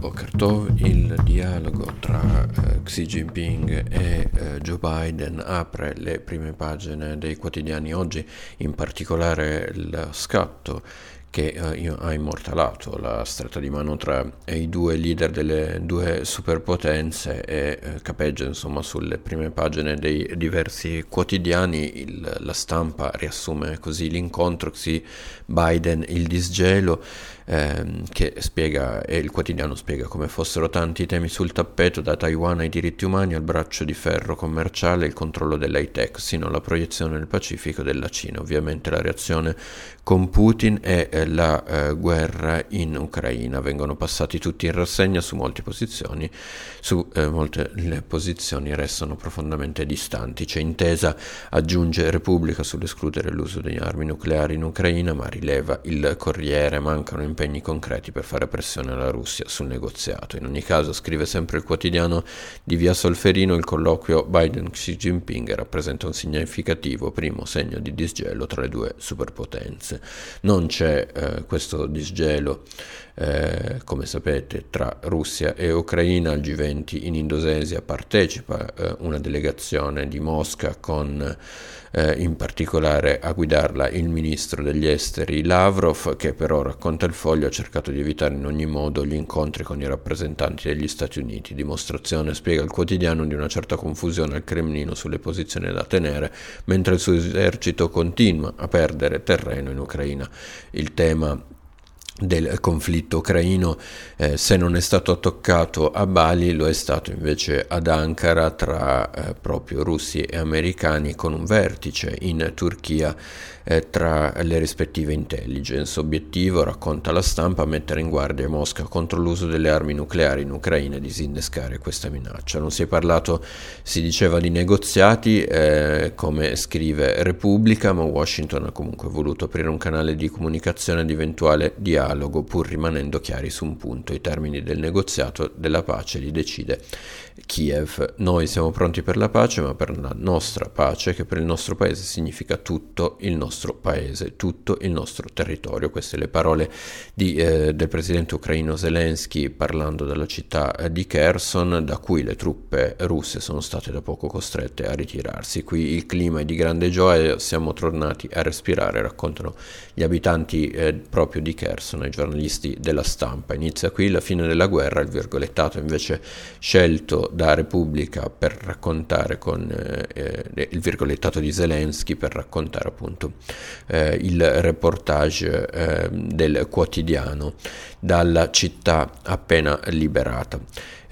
Boker Tov, il dialogo tra eh, Xi Jinping e eh, Joe Biden apre le prime pagine dei quotidiani. Oggi, in particolare il scatto che eh, ha immortalato la stretta di mano tra i due leader delle due superpotenze e eh, capeggia insomma sulle prime pagine dei diversi quotidiani. Il, la stampa riassume così l'incontro Xi Biden il disgelo ehm, che spiega e il quotidiano spiega come fossero tanti temi sul tappeto da Taiwan ai diritti umani al braccio di ferro commerciale il controllo dell'high tech sino alla proiezione nel Pacifico della Cina. Ovviamente la reazione con Putin e eh, la eh, guerra in Ucraina. Vengono passati tutti in rassegna su molte posizioni, su eh, molte le posizioni restano profondamente distanti. C'è intesa, aggiunge Repubblica, sull'escludere l'uso di armi nucleari in Ucraina, ma rileva il Corriere, mancano impegni concreti per fare pressione alla Russia sul negoziato. In ogni caso, scrive sempre il quotidiano di Via Solferino, il colloquio Biden-Xi Jinping rappresenta un significativo primo segno di disgelo tra le due superpotenze. Non c'è eh, questo disgelo, eh, come sapete, tra Russia e Ucraina. Al G20 in Indonesia partecipa eh, una delegazione di Mosca con eh, in particolare a guidarla il ministro degli esteri Lavrov, che però racconta il foglio ha cercato di evitare in ogni modo gli incontri con i rappresentanti degli Stati Uniti. Dimostrazione, spiega il quotidiano, di una certa confusione al Cremlino sulle posizioni da tenere, mentre il suo esercito continua a perdere terreno in Ucraina. Il tēmām. Del conflitto ucraino, eh, se non è stato toccato a Bali, lo è stato invece ad Ankara tra eh, proprio russi e americani con un vertice in Turchia eh, tra le rispettive intelligence. Obiettivo, racconta la stampa, mettere in guardia Mosca contro l'uso delle armi nucleari in Ucraina e disinnescare questa minaccia. Non si è parlato, si diceva, di negoziati, eh, come scrive Repubblica, ma Washington ha comunque voluto aprire un canale di comunicazione di eventuale dialogo dialogo pur rimanendo chiari su un punto. I termini del negoziato della pace li decide Kiev. Noi siamo pronti per la pace, ma per la nostra pace, che per il nostro paese significa tutto il nostro paese, tutto il nostro territorio. Queste le parole di, eh, del presidente ucraino Zelensky parlando della città eh, di Kherson, da cui le truppe russe sono state da poco costrette a ritirarsi. Qui il clima è di grande gioia, siamo tornati a respirare, raccontano gli abitanti eh, proprio di Kherson ai giornalisti della stampa. Inizia qui la fine della guerra, il virgolettato invece scelto da Repubblica per raccontare con eh, eh, il virgolettato di Zelensky per raccontare appunto eh, il reportage eh, del quotidiano dalla città appena liberata.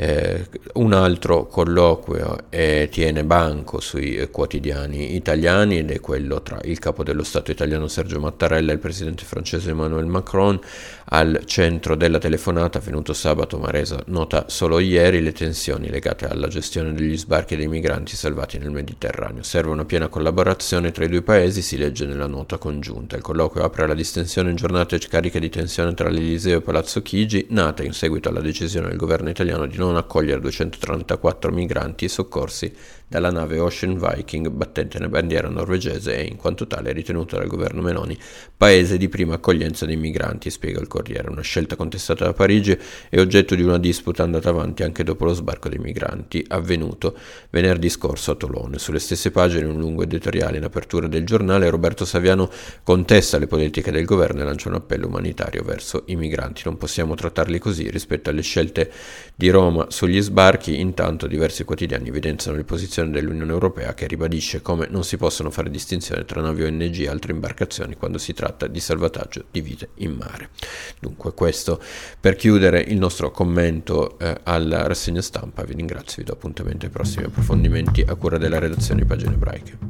Eh, un altro colloquio eh, tiene banco sui quotidiani italiani ed è quello tra il capo dello Stato italiano Sergio Mattarella e il presidente francese Emmanuel Macron al centro della telefonata avvenuto sabato ma resa nota solo ieri le tensioni legate alla gestione degli sbarchi dei migranti salvati nel Mediterraneo. Serve una piena collaborazione tra i due paesi, si legge nella nota congiunta. Il colloquio apre la distensione in giornate cariche di tensione tra l'Eliseo e Palazzo Chigi, nata in seguito alla decisione del governo italiano di non accogliere 234 migranti soccorsi dalla nave Ocean Viking battente una bandiera norvegese e in quanto tale ritenuta dal governo Meloni paese di prima accoglienza dei migranti, spiega il Corriere. Una scelta contestata da Parigi e oggetto di una disputa andata avanti anche dopo lo sbarco dei migranti avvenuto venerdì scorso a Tolone. Sulle stesse pagine, in un lungo editoriale in apertura del giornale, Roberto Saviano contesta le politiche del governo e lancia un appello umanitario verso i migranti. Non possiamo trattarli così rispetto alle scelte di Roma sugli sbarchi, intanto diversi quotidiani evidenziano le posizioni dell'Unione Europea che ribadisce come non si possono fare distinzioni tra navi ONG e altre imbarcazioni quando si tratta di salvataggio di vite in mare. Dunque questo per chiudere il nostro commento eh, alla rassegna stampa, vi ringrazio, vi do appuntamento ai prossimi approfondimenti a cura della redazione di Pagine Ebraiche.